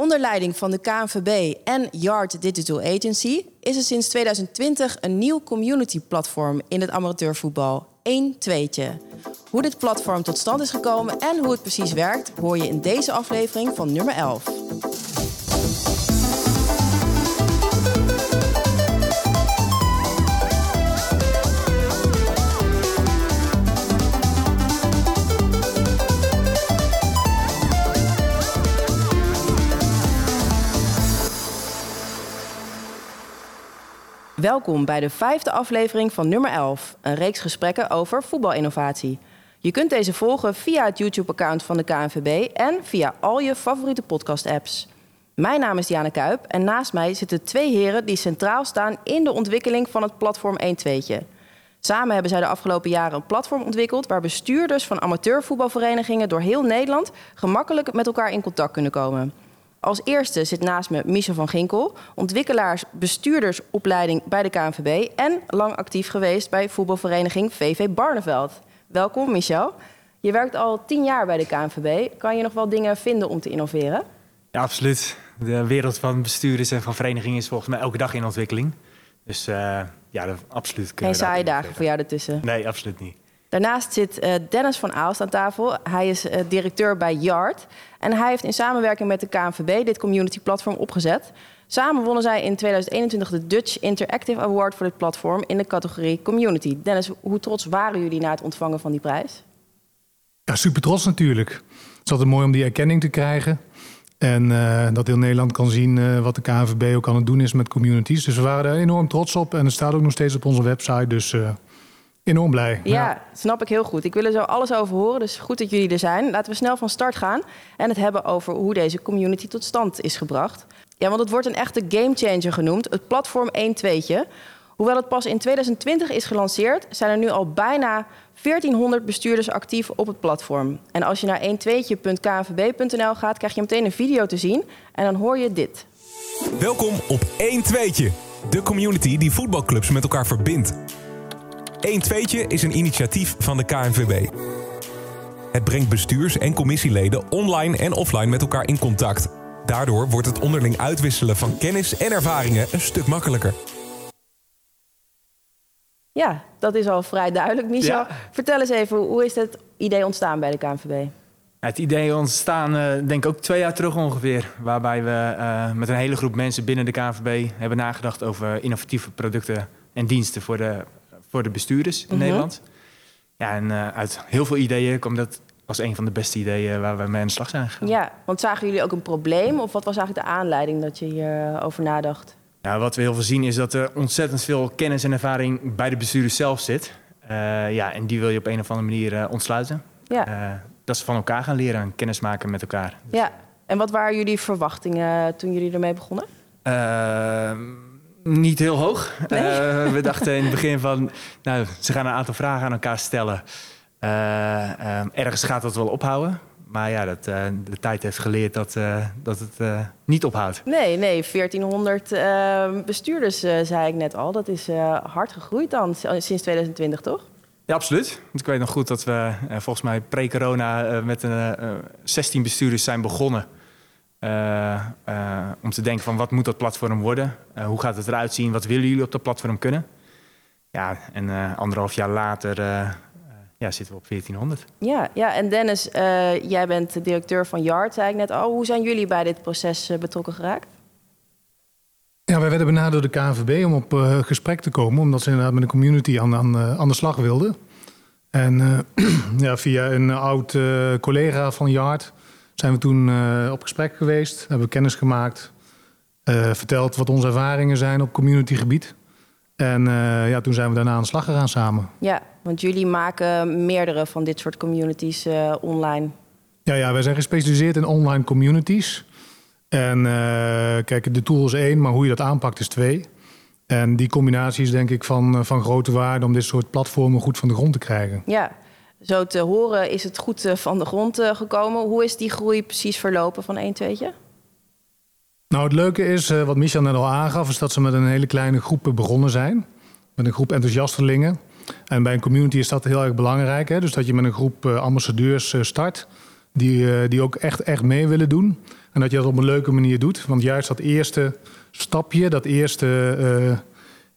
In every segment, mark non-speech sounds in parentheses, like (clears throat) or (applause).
Onder leiding van de KNVB en Yard Digital Agency is er sinds 2020 een nieuw community platform in het amateurvoetbal. 1 tweetje. Hoe dit platform tot stand is gekomen en hoe het precies werkt, hoor je in deze aflevering van nummer 11. Welkom bij de vijfde aflevering van nummer 11, een reeks gesprekken over voetbalinnovatie. Je kunt deze volgen via het YouTube-account van de KNVB en via al je favoriete podcast-apps. Mijn naam is Diana Kuip en naast mij zitten twee heren die centraal staan in de ontwikkeling van het platform 1 2 Samen hebben zij de afgelopen jaren een platform ontwikkeld waar bestuurders van amateurvoetbalverenigingen door heel Nederland gemakkelijk met elkaar in contact kunnen komen. Als eerste zit naast me Michel van Ginkel, ontwikkelaars bestuurdersopleiding bij de KNVB en lang actief geweest bij voetbalvereniging VV Barneveld. Welkom Michel. Je werkt al tien jaar bij de KNVB. Kan je nog wel dingen vinden om te innoveren? Ja, absoluut. De wereld van bestuurders en van verenigingen is volgens mij elke dag in ontwikkeling. Dus uh, ja, dat, absoluut. Geen saaie dagen voor jou ertussen? Nee, absoluut niet. Daarnaast zit uh, Dennis van Aalst aan tafel. Hij is uh, directeur bij Yard. En hij heeft in samenwerking met de KNVB dit community platform opgezet. Samen wonnen zij in 2021 de Dutch Interactive Award voor dit platform in de categorie Community. Dennis, hoe trots waren jullie na het ontvangen van die prijs? Ja, super trots natuurlijk. Het is altijd mooi om die erkenning te krijgen. En uh, dat heel Nederland kan zien wat de KNVB ook aan het doen is met communities. Dus we waren er enorm trots op. En het staat ook nog steeds op onze website. Dus enorm blij. Ja, snap ik heel goed. Ik wil er zo alles over horen, dus goed dat jullie er zijn. Laten we snel van start gaan en het hebben over hoe deze community tot stand is gebracht. Ja, want het wordt een echte gamechanger genoemd, het platform 1 2 Hoewel het pas in 2020 is gelanceerd, zijn er nu al bijna 1400 bestuurders actief op het platform. En als je naar 1tweetje.knvb.nl gaat, krijg je meteen een video te zien en dan hoor je dit. Welkom op 1 Tweetje, de community die voetbalclubs met elkaar verbindt. 1 Tweetje is een initiatief van de KNVB. Het brengt bestuurs- en commissieleden online en offline met elkaar in contact. Daardoor wordt het onderling uitwisselen van kennis en ervaringen een stuk makkelijker. Ja, dat is al vrij duidelijk, Michel. Ja. Vertel eens even, hoe is het idee ontstaan bij de KNVB? Het idee ontstaan, uh, denk ik ook twee jaar terug ongeveer. Waarbij we uh, met een hele groep mensen binnen de KNVB hebben nagedacht over innovatieve producten en diensten voor de voor de bestuurders in mm -hmm. Nederland. Ja, en uh, uit heel veel ideeën kwam dat als een van de beste ideeën waar we mee aan de slag zijn gegaan. Ja, want zagen jullie ook een probleem of wat was eigenlijk de aanleiding dat je hierover nadacht? Ja, wat we heel veel zien is dat er ontzettend veel kennis en ervaring bij de bestuurders zelf zit. Uh, ja, en die wil je op een of andere manier uh, ontsluiten. Ja. Uh, dat ze van elkaar gaan leren en kennis maken met elkaar. Dus ja, en wat waren jullie verwachtingen toen jullie ermee begonnen? Ehm, niet heel hoog. Nee? Uh, we dachten in het begin van, nou, ze gaan een aantal vragen aan elkaar stellen. Uh, uh, ergens gaat dat wel ophouden. Maar ja, dat, de tijd heeft geleerd dat, dat het niet ophoudt. Nee, nee, 1400 bestuurders zei ik net al. Dat is hard gegroeid dan, sinds 2020, toch? Ja, absoluut. Ik weet nog goed dat we volgens mij pre-corona met een, 16 bestuurders zijn begonnen. Uh, uh, om te denken van wat moet dat platform worden? Uh, hoe gaat het eruit zien? Wat willen jullie op dat platform kunnen? Ja, en anderhalf jaar later ja, zitten we op 1400. Ja, ja en Dennis, jij bent directeur van Yard, zei ik net al. Hoe zijn jullie bij dit proces betrokken geraakt? Ja, wij werden benaderd door de KNVB om op gesprek te komen, omdat ze inderdaad met de community aan, aan, aan de slag wilden. En (clears throat) ja, via een oud collega van Yard zijn we toen uh, op gesprek geweest, hebben we kennis gemaakt, uh, verteld wat onze ervaringen zijn op communitygebied. En uh, ja, toen zijn we daarna aan de slag gegaan samen. Ja, want jullie maken meerdere van dit soort communities online. Ja, ja, wij zijn gespecialiseerd in online communities. En kijk, de tool is één, maar hoe je dat aanpakt is twee. En die combinatie is denk ik van, van grote waarde om dit soort platformen goed van de grond te krijgen. Ja, zo te horen is het goed eh, van de grond eh, gekomen. Hoe is die groei precies verlopen van 1 tweetje? Nou, het leuke is, eh, wat Michel net al aangaf, is dat ze met een hele kleine groep begonnen zijn. Met een groep enthousiastelingen. En bij een community is dat heel erg belangrijk. Hè? Dus dat je met een groep ambassadeurs start. die, die ook echt, echt mee willen doen. En dat je dat op een leuke manier doet. Want juist dat eerste stapje, dat eerste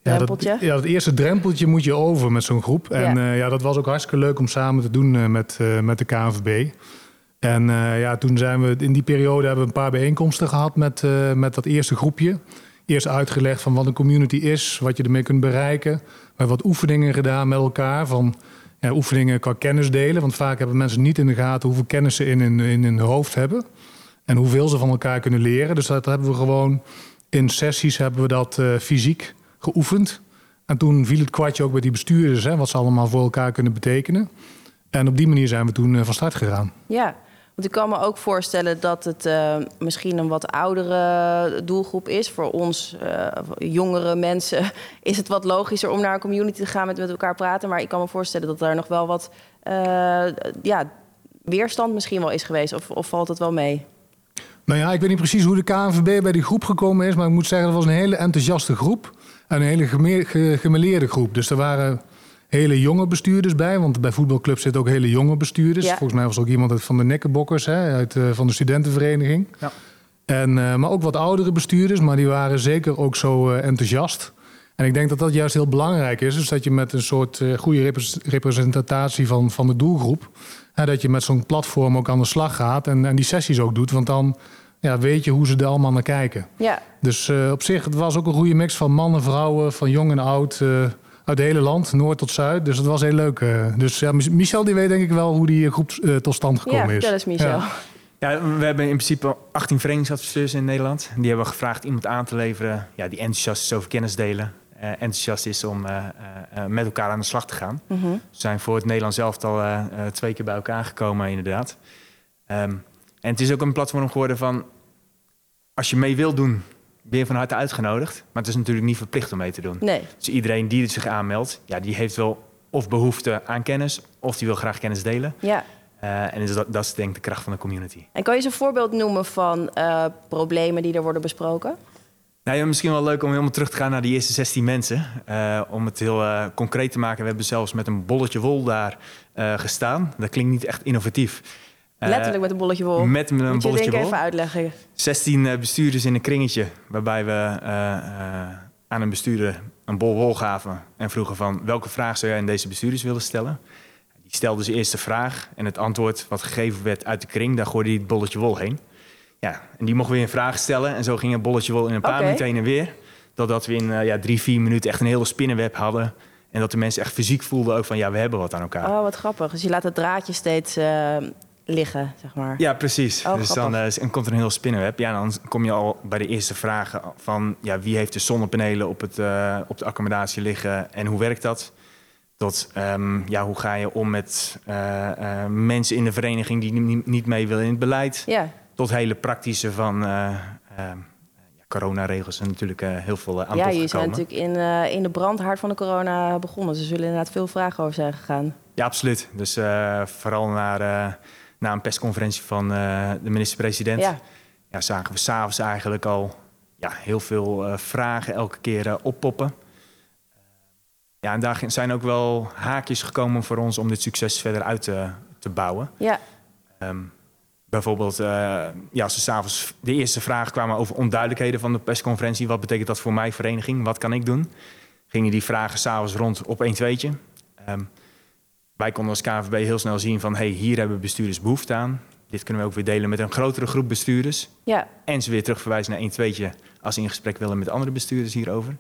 ja, dat, ja, dat eerste drempeltje moet je over met zo'n groep. En ja. ja. dat was ook hartstikke leuk om samen te doen met, met de KNVB. En ja, toen zijn we in die periode hebben we een paar bijeenkomsten gehad met, met dat eerste groepje. Eerst uitgelegd van wat een community is, wat je ermee kunt bereiken. We hebben wat oefeningen gedaan met elkaar. Van ja, oefeningen qua kennis delen. Want vaak hebben mensen niet in de gaten hoeveel kennis ze in hun, in hun hoofd hebben. En hoeveel ze van elkaar kunnen leren. Dus dat hebben we gewoon in sessies hebben we dat uh, fysiek geoefend. En toen viel het kwartje ook bij die bestuurders, hè, wat ze allemaal voor elkaar kunnen betekenen. En op die manier zijn we toen uh, van start gegaan. Ja, want ik kan me ook voorstellen dat het uh, misschien een wat oudere doelgroep is. Voor ons, uh, jongere mensen, (laughs) is het wat logischer om naar een community te gaan met, met elkaar praten. Maar ik kan me voorstellen dat er nog wel wat uh, ja, weerstand misschien wel is geweest. Of, of valt het wel mee? Nou ja, ik weet niet precies hoe de KNVB bij die groep gekomen is. Maar ik moet zeggen, dat was een hele enthousiaste groep. En een hele gemeleerde groep. Dus er waren hele jonge bestuurders bij. Want bij voetbalclubs zitten ook hele jonge bestuurders. Ja. Volgens mij was er ook iemand uit van de Nekkenbokkers, hè, uit, uh, van de studentenvereniging. Ja. En, uh, maar ook wat oudere bestuurders, maar die waren zeker ook zo uh, enthousiast. En ik denk dat dat juist heel belangrijk is. Dus dat je met een soort goede representatie van, van de doelgroep... Hè, dat je met zo'n platform ook aan de slag gaat en, en die sessies ook doet. Want dan ja, weet je hoe ze er allemaal naar kijken. Ja. Dus op zich, het was ook een goede mix van mannen, vrouwen, van jong en oud uit het hele land, noord tot zuid. Dus dat was heel leuk. Uh, dus ja, Michel die weet denk ik wel hoe die groep uh, tot stand gekomen ja, is. Ja, dat is Michel. Ja. ja. we hebben in principe 18 verenigingsadviseurs in Nederland. Die hebben gevraagd iemand aan te leveren ja, die enthousiast is over kennis delen. Uh, enthousiast is om met elkaar aan de slag te gaan. Mm -hmm. We zijn voor het Nederlands elftal twee keer bij elkaar gekomen inderdaad. Um, en het is ook een platform geworden van... als je mee wil doen, ben je van harte uitgenodigd. Maar het is natuurlijk niet verplicht om mee te doen. Nee. Dus iedereen die zich aanmeldt, ja, die heeft wel of behoefte aan kennis... of die wil graag kennis delen. Ja. Uh, en dus dat, dat, is denk ik de kracht van de community. En kan je eens een voorbeeld noemen van uh, problemen die er worden besproken? Nou, ja, misschien wel leuk om helemaal terug te gaan naar die eerste 16 mensen. Uh, om het heel concreet te maken. We hebben zelfs met een bolletje wol daar gestaan. Dat klinkt niet echt innovatief. Letterlijk met een bolletje wol. Met een Moet bolletje je wol. even uitleggen. 16 bestuurders in een kringetje, waarbij we uh, aan een bestuurder een bol wol gaven en vroegen van welke vraag zou jij aan deze bestuurders willen stellen. Die stelde zijn eerste vraag en het antwoord wat gegeven werd uit de kring, daar gooide hij het bolletje wol heen. Ja, en die mochten weer een vraag stellen en zo ging het bolletje wol in een paar minuten heen en weer. Totdat we in uh, ja, drie, vier minuten echt een hele spinnenweb hadden. En dat de mensen echt fysiek voelden ook van ja, we hebben wat aan elkaar. Oh, wat grappig. Dus je laat het draadje steeds uh, liggen, zeg maar. Ja, precies. Oh, dus dan uh, komt er een heel spinnenweb. Ja, dan kom je al bij de eerste vragen van... Ja, wie heeft de zonnepanelen op, het, uh, op de accommodatie liggen en hoe werkt dat? Tot um, ja, hoe ga je om met uh, mensen in de vereniging die niet, niet mee willen in het beleid? Ja. Tot hele praktische van coronaregels en natuurlijk heel veel aan Ja, je bent natuurlijk in, in de brandhaard van de corona begonnen. Dus er zullen inderdaad veel vragen over zijn gegaan. Ja, absoluut. Dus vooral naar na een persconferentie van uh, de minister-president... Ja. Ja, zagen we s'avonds eigenlijk al ja, heel veel uh, vragen elke keer uh, oppoppen. ja, en daar zijn ook wel haakjes gekomen voor ons om dit succes verder uit te, te bouwen. Ja. Um, bijvoorbeeld, ja, als s'avonds de eerste vragen kwamen over onduidelijkheden van de persconferentie... wat betekent dat voor mijn vereniging? Wat kan ik doen? Gingen die vragen s'avonds rond op een tweetje. Um, wij konden als KNVB heel snel zien van... hey, hier hebben bestuurders behoefte aan. Dit kunnen we ook weer delen met een grotere groep bestuurders. Ja. En ze weer terugverwijzen naar één tweetje... als ze in gesprek willen met andere bestuurders hierover.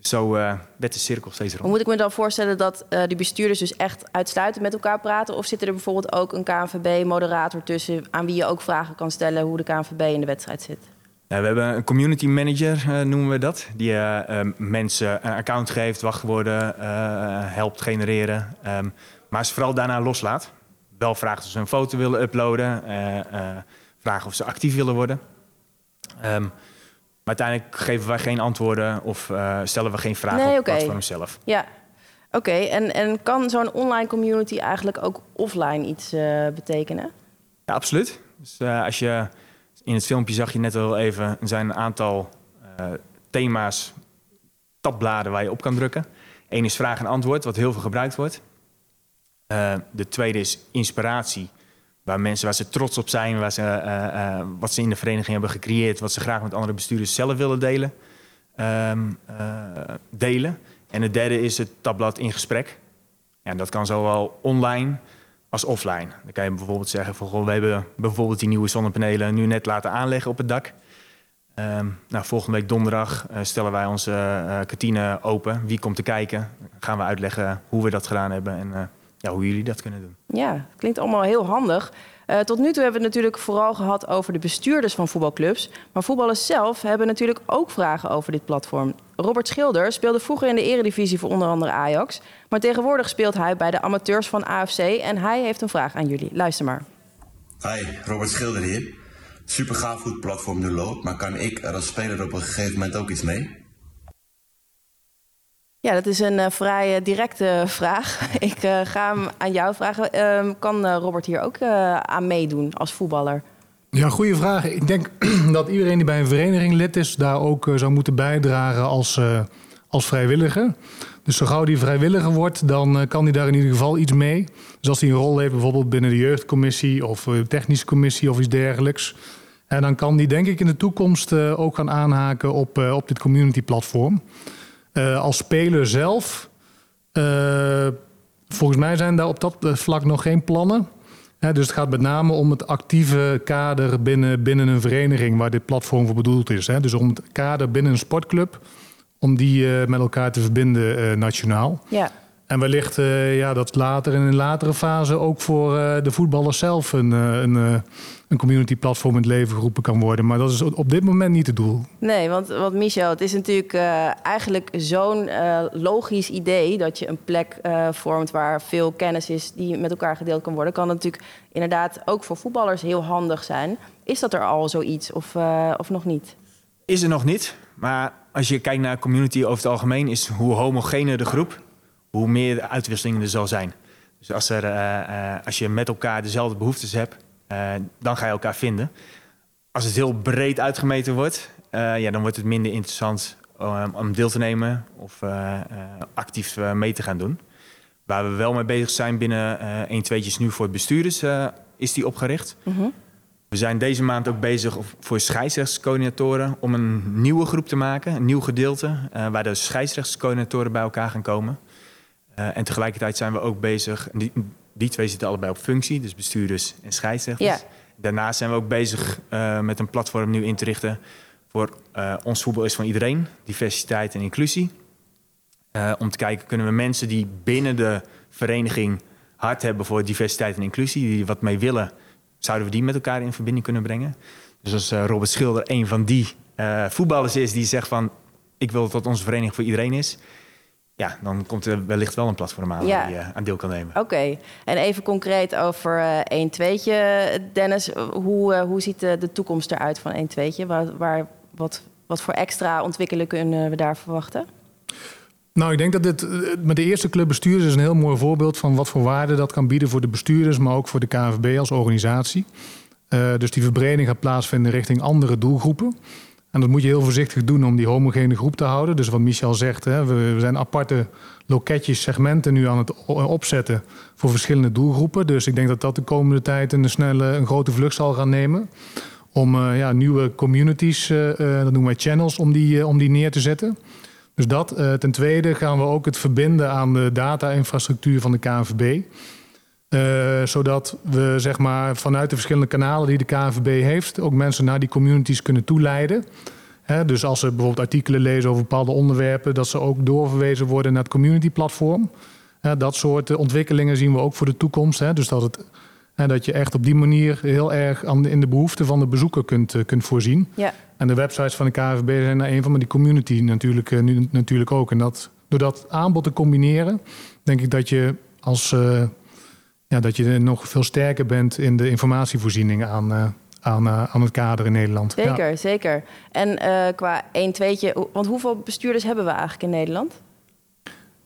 Zo uh, werd de cirkel steeds rond. Maar moet ik me dan voorstellen dat uh, die bestuurders dus echt uitsluitend met elkaar praten? Of zit er bijvoorbeeld ook een KNVB-moderator tussen... aan wie je ook vragen kan stellen hoe de KNVB in de wedstrijd zit? We hebben een community manager, uh, noemen we dat. Die mensen een account geeft, wachtwoorden helpt genereren. Um, maar ze vooral daarna loslaat. Wel vraagt of ze een foto willen uploaden. Uh, uh, vragen of ze actief willen worden. Um, maar uiteindelijk geven wij geen antwoorden of uh, stellen we geen vragen nee, op okay. het platform zelf. Ja, oké. Okay. En, en kan zo'n online community eigenlijk ook offline iets betekenen? Ja, absoluut. Dus als je in het filmpje zag je net al even, er zijn een aantal thema's, tabbladen waar je op kan drukken. Eén is vraag en antwoord, wat heel veel gebruikt wordt. Uh, de tweede is inspiratie. waar mensen waar ze trots op zijn, waar ze, eh, eh, wat ze in de vereniging hebben gecreëerd, wat ze graag met andere bestuurders zelf willen delen. ehm, eh, delen. En het derde is het tabblad in gesprek. Ja, dat kan zowel online als offline. Dan kan je bijvoorbeeld zeggen: van, we hebben bijvoorbeeld die nieuwe zonnepanelen nu net laten aanleggen op het dak. Ehm, nou, volgende week donderdag eh, stellen wij onze eh kantine open. Wie komt te kijken? Dan gaan we uitleggen hoe we dat gedaan hebben en eh, ja, hoe jullie dat kunnen doen. Ja, klinkt allemaal heel handig. Eh, tot nu toe hebben we het natuurlijk vooral gehad over de bestuurders van voetbalclubs. Maar voetballers zelf hebben natuurlijk ook vragen over dit platform. Robert Schilder speelde vroeger in de eredivisie voor onder andere Ajax. Maar tegenwoordig speelt hij bij de amateurs van AFC. En hij heeft een vraag aan jullie. Luister maar. Hi, Robert Schilder hier. Super gaaf hoe het platform nu loopt, maar kan ik er als speler op een gegeven moment ook iets mee? Ja, dat is een eh, vrij eh, directe vraag. (laughs) Ik eh, ga hem aan jou vragen. Ehm, kan Robert hier ook aan meedoen als voetballer? Ja, goede vraag. Ik denk (clears throat) dat iedereen die bij een vereniging lid is, daar ook zou moeten bijdragen als, als vrijwilliger. Dus zo gauw die vrijwilliger wordt, dan kan hij daar in ieder geval iets mee. Dus als hij een rol heeft, bijvoorbeeld binnen de jeugdcommissie of eh, technische commissie of iets dergelijks. En dan kan die denk ik in de toekomst ook gaan aanhaken op, op dit community platform. Eh, als speler zelf, eh, volgens mij zijn daar op dat vlak nog geen plannen. Hè, dus het gaat met name om het actieve kader binnen, binnen een vereniging waar dit platform voor bedoeld is. Hè. Dus om het kader binnen een sportclub, om die eh, met elkaar te verbinden nationaal. Ja, En wellicht eh, ja, dat later in een latere fase ook voor eh, de voetballers zelf een, eh, een, eh, een community platform in het leven geroepen kan worden. Maar dat is op dit moment niet het doel. nee, want, want Michel, het is natuurlijk eh, eigenlijk zo'n eh, logisch idee dat je een plek eh, vormt waar veel kennis is die met elkaar gedeeld kan worden. Kan natuurlijk inderdaad ook voor voetballers heel handig zijn. Is dat er al zoiets of, eh, of nog niet? Is er nog niet, maar als je kijkt naar community over het algemeen, is hoe homogener de groep, hoe meer uitwisseling er zal zijn. Dus als, er, eh, eh, als je met elkaar dezelfde behoeftes hebt, eh, dan ga je elkaar vinden. Als het heel breed uitgemeten wordt, ja, dan wordt het minder interessant om, om deel te nemen of actief mee te gaan doen. Waar we wel mee bezig zijn binnen eh 1 2'tjes nu voor het bestuurders, eh, is die opgericht. We zijn deze maand ook bezig voor scheidsrechtscoördinatoren om een nieuwe groep te maken, een nieuw gedeelte, waar de scheidsrechtscoördinatoren bij elkaar gaan komen. Eh, en tegelijkertijd zijn we ook bezig, die, die twee zitten allebei op functie, dus bestuurders en scheidsrechters. Ja. Daarnaast zijn we ook bezig eh, met een platform nu in te richten voor eh, ons voetbal is van iedereen, diversiteit en inclusie. Om te kijken, kunnen we mensen die binnen de vereniging hard hebben voor diversiteit en inclusie, die wat mee willen, zouden we die met elkaar in verbinding kunnen brengen. Dus als Robert Schilder een van die voetballers is die zegt van ik wil dat onze vereniging voor iedereen is, ja, dan komt er wellicht wel een platform aan Ja. waar je aan deel kan nemen. Oké, en even concreet over eh 1 2'tje. Dennis, hoe, eh, hoe ziet de, de toekomst eruit van 1 2'tje? Waar, waar, wat, wat voor extra ontwikkelingen kunnen we daar verwachten? Nou, ik denk dat dit eh, met de eerste club bestuurders is een heel mooi voorbeeld van wat voor waarde dat kan bieden voor de bestuurders, maar ook voor de KNVB als organisatie. Eh, dus die verbreding gaat plaatsvinden richting andere doelgroepen. En dat moet je heel voorzichtig doen om die homogene groep te houden. Dus wat Michel zegt, hè, we, zijn aparte loketjes, segmenten nu aan het opzetten voor verschillende doelgroepen. Dus ik denk dat dat de komende tijd een snelle, een grote vlucht zal gaan nemen. Om eh, ja, nieuwe communities, eh, eh, dat noemen wij channels, om die, om die neer te zetten. Dus dat. Ten tweede gaan we ook het verbinden aan de data-infrastructuur van de KNVB. Eh, zodat we zeg maar, vanuit de verschillende kanalen die de KNVB heeft... ook mensen naar die communities kunnen toeleiden. Hè, dus als ze bijvoorbeeld artikelen lezen over bepaalde onderwerpen... dat ze ook doorverwezen worden naar het community-platform. Hè, dat soort eh, ontwikkelingen zien we ook voor de toekomst. Hè, dus dat, het, dat je echt op die manier heel erg aan in de behoeften van de bezoeker kunt, eh, kunt voorzien. Ja, En de websites van de KNVB zijn er een van, maar die community natuurlijk, nu, natuurlijk ook. En dat, door dat aanbod te combineren, denk ik dat je als ja, dat je nog veel sterker bent in de informatievoorziening aan, eh, aan, eh, aan het kader in Nederland. Ja. zeker, zeker. En eh, qua 1 2'tje, want hoeveel bestuurders hebben we eigenlijk in Nederland?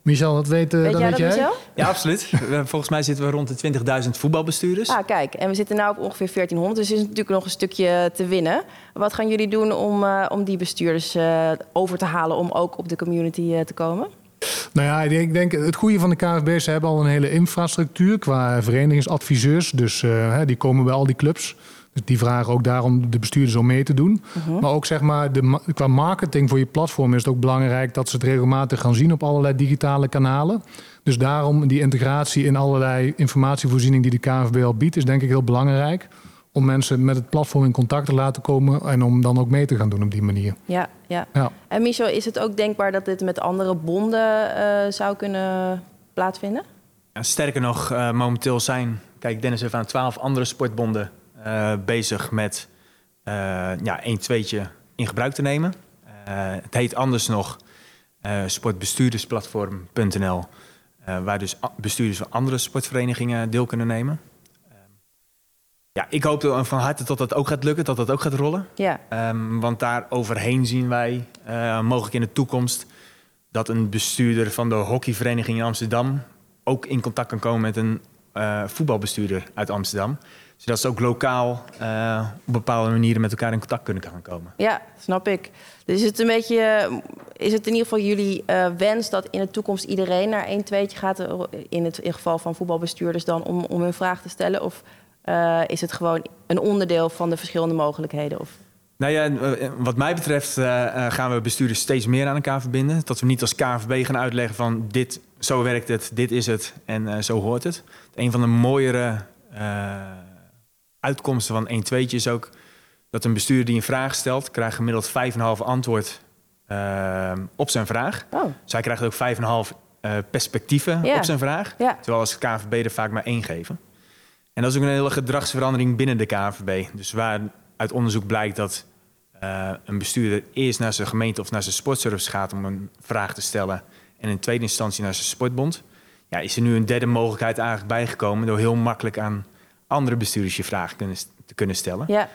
Michel, dat weet, Weet dat jij weet dat, jij? Michel? Ja, absoluut. Volgens mij zitten we rond de 20.000 voetbalbestuurders. Ah, kijk, en we zitten nu op ongeveer 1400, dus er is natuurlijk nog een stukje te winnen. Wat gaan jullie doen om, eh, om die bestuurders eh, over te halen om ook op de community eh, te komen? Nou ja, ik denk het goede van de KNVB, ze hebben al een hele infrastructuur qua verenigingsadviseurs. Dus uh, die komen bij al die clubs. Dus die vragen ook daarom de bestuurders om mee te doen. Mhm. Maar ook zeg maar, de, qua marketing voor je platform is het ook belangrijk dat ze het regelmatig gaan zien op allerlei digitale kanalen. Dus daarom die integratie in allerlei informatievoorziening die de KNVB al biedt, is denk ik heel belangrijk om mensen met het platform in contact te laten komen en om dan ook mee te gaan doen op die manier. Ja, ja. Ja. En Michel, is het ook denkbaar dat dit met andere bonden eh, zou kunnen plaatsvinden? Ja, sterker nog, eh, momenteel zijn, kijk Dennis heeft aan twaalf andere sportbonden eh, bezig met eh ja, 1 2 in gebruik te nemen. Eh, het heet anders nog eh, sportbestuurdersplatform.nl, eh, waar dus bestuurders van andere sportverenigingen deel kunnen nemen. Ja, ik hoop van harte dat dat ook gaat lukken, dat dat ook gaat rollen. Ja, Ehm, want daar overheen zien wij eh, mogelijk in de toekomst dat een bestuurder van de hockeyvereniging in Amsterdam ook in contact kan komen met een eh, voetbalbestuurder uit Amsterdam. Zodat ze ook lokaal eh, op bepaalde manieren met elkaar in contact kunnen gaan komen. ja, snap ik. Dus is het een beetje, is het in ieder geval jullie wens dat in de toekomst iedereen naar 1 2 gaat, in het in geval van voetbalbestuurders dan, om, om hun vraag te stellen? Of eh, is het gewoon een onderdeel van de verschillende mogelijkheden? Of... Nou ja, eh, wat mij betreft eh, gaan we bestuurders steeds meer aan elkaar verbinden. Dat we niet als KNVB gaan uitleggen van dit, zo werkt het, dit is het en zo hoort het. Een van de mooiere uitkomsten van 1 2 is ook dat een bestuurder die een vraag stelt, krijgt gemiddeld 5,5 antwoord op zijn vraag. Oh, Zij krijgt ook 5,5 eh, perspectieven op zijn vraag. Terwijl als KNVB er vaak maar één geven. En dat is ook een hele gedragsverandering binnen de KNVB. Dus waar uit onderzoek blijkt dat eh, een bestuurder eerst naar zijn gemeente of naar zijn sportservice gaat om een vraag te stellen. En in tweede instantie naar zijn sportbond. Ja, is er nu een derde mogelijkheid eigenlijk bijgekomen door heel makkelijk aan andere bestuurders je vraag kunnen, te kunnen stellen. ja.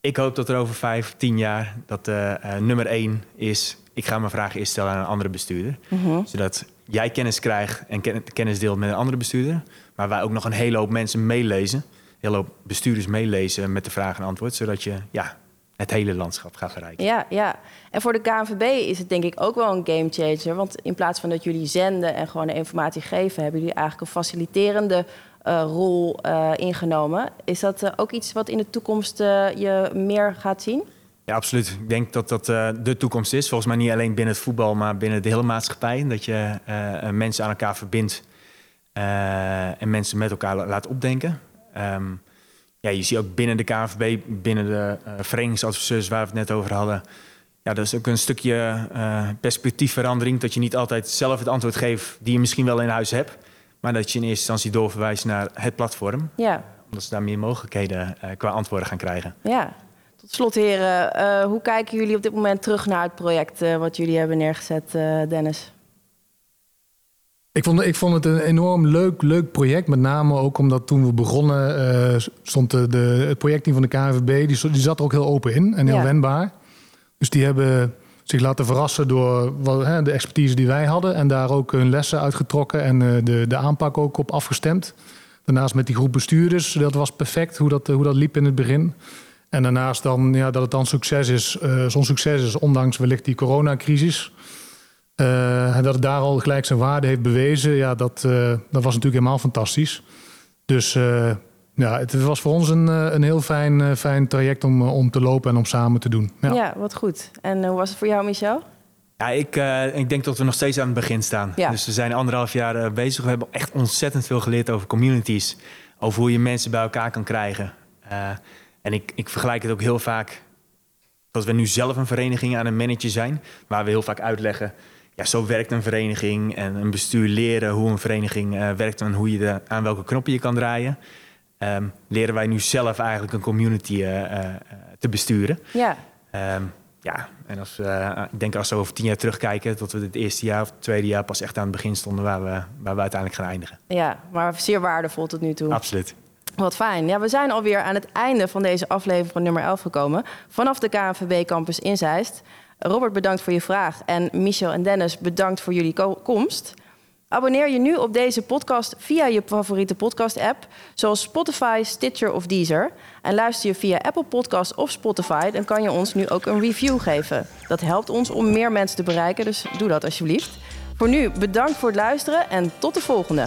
Ik hoop dat er over vijf, tien jaar dat eh, eh, nummer één is... ik ga mijn vraag eerst stellen aan een andere bestuurder. Mhm. Zodat jij kennis krijgt en ken- kennis deelt met een andere bestuurder. Maar wij ook nog een hele hoop mensen meelezen. Een hele hoop bestuurders meelezen met de vraag en antwoord. Zodat je ja, het hele landschap gaat verrijken. Ja, ja. En voor de KNVB is het denk ik ook wel een game changer. Want in plaats van dat jullie zenden en gewoon de informatie geven, hebben jullie eigenlijk een faciliterende eh, rol eh, ingenomen. Is dat eh, ook iets wat in de toekomst je meer gaat zien? Ja, absoluut. Ik denk dat dat de toekomst is. Volgens mij niet alleen binnen het voetbal, maar binnen de hele maatschappij. Dat je mensen aan elkaar verbindt en mensen met elkaar la- laat opdenken. Ehm, ja, je ziet ook binnen de KNVB, binnen de eh verenigingsadviseurs waar we het net over hadden. Ja, dat is ook een stukje eh, perspectiefverandering. Dat je niet altijd zelf het antwoord geeft die je misschien wel in huis hebt. Maar dat je in eerste instantie doorverwijst naar het platform. Ja, Omdat ze daar meer mogelijkheden eh, qua antwoorden gaan krijgen. ja. Tot slot, heren, eh, hoe kijken jullie op dit moment terug naar het project eh, wat jullie hebben neergezet, eh, Dennis? Ik vond, ik vond het een enorm leuk, leuk project. Met name ook omdat toen we begonnen, eh, stond de, de, het projectteam van de KNVB, die, die zat er ook heel open in en heel Ja. wendbaar. Dus die hebben zich laten verrassen door wat, hè, de expertise die wij hadden. En daar ook hun lessen uitgetrokken en eh, de, de aanpak ook op afgestemd. Daarnaast met die groep bestuurders, dat was perfect hoe dat, hoe dat liep in het begin. En daarnaast dan, ja, dat het dan succes is, eh, zo'n succes is, ondanks wellicht die coronacrisis. Eh, en dat het daar al gelijk zijn waarde heeft bewezen, ja, dat, eh, dat was natuurlijk helemaal fantastisch. Dus eh, ja, het was voor ons een, eh, een heel fijn, eh, fijn traject om, om te lopen en om samen te doen. Ja, Ja. wat goed. En hoe was het voor jou, Michel? Ja, ik, eh, ik denk dat we nog steeds aan het begin staan. Ja. Dus we zijn anderhalf jaar bezig. We hebben echt ontzettend veel geleerd over communities. Over hoe je mensen bij elkaar kan krijgen. Eh, en ik, ik vergelijk het ook heel vaak... dat we nu zelf een vereniging aan het managen zijn... waar we heel vaak uitleggen... ja, zo werkt een vereniging en een bestuur leren hoe een vereniging eh, werkt... en hoe je de, aan welke knoppen je kan draaien. Ehm, leren wij nu zelf eigenlijk een community eh, eh, te besturen. Ja, Ehm, ja, en als, ik denk als we over tien jaar terugkijken, dat we het eerste jaar of het tweede jaar pas echt aan het begin stonden waar we, waar we uiteindelijk gaan eindigen. ja, maar zeer waardevol tot nu toe. Absoluut. Wat fijn. Ja, we zijn alweer aan het einde van deze aflevering van nummer 11 gekomen. Vanaf de KNVB Campus in Zeist. Robert, bedankt voor je vraag. En Michel en Dennis, bedankt voor jullie ko- komst. Abonneer je nu op deze podcast via je favoriete podcast-app, zoals Spotify, Stitcher of Deezer. En luister je via Apple Podcasts of Spotify, dan kan je ons nu ook een review geven. Dat helpt ons om meer mensen te bereiken, dus doe dat alsjeblieft. Voor nu bedankt voor het luisteren en tot de volgende.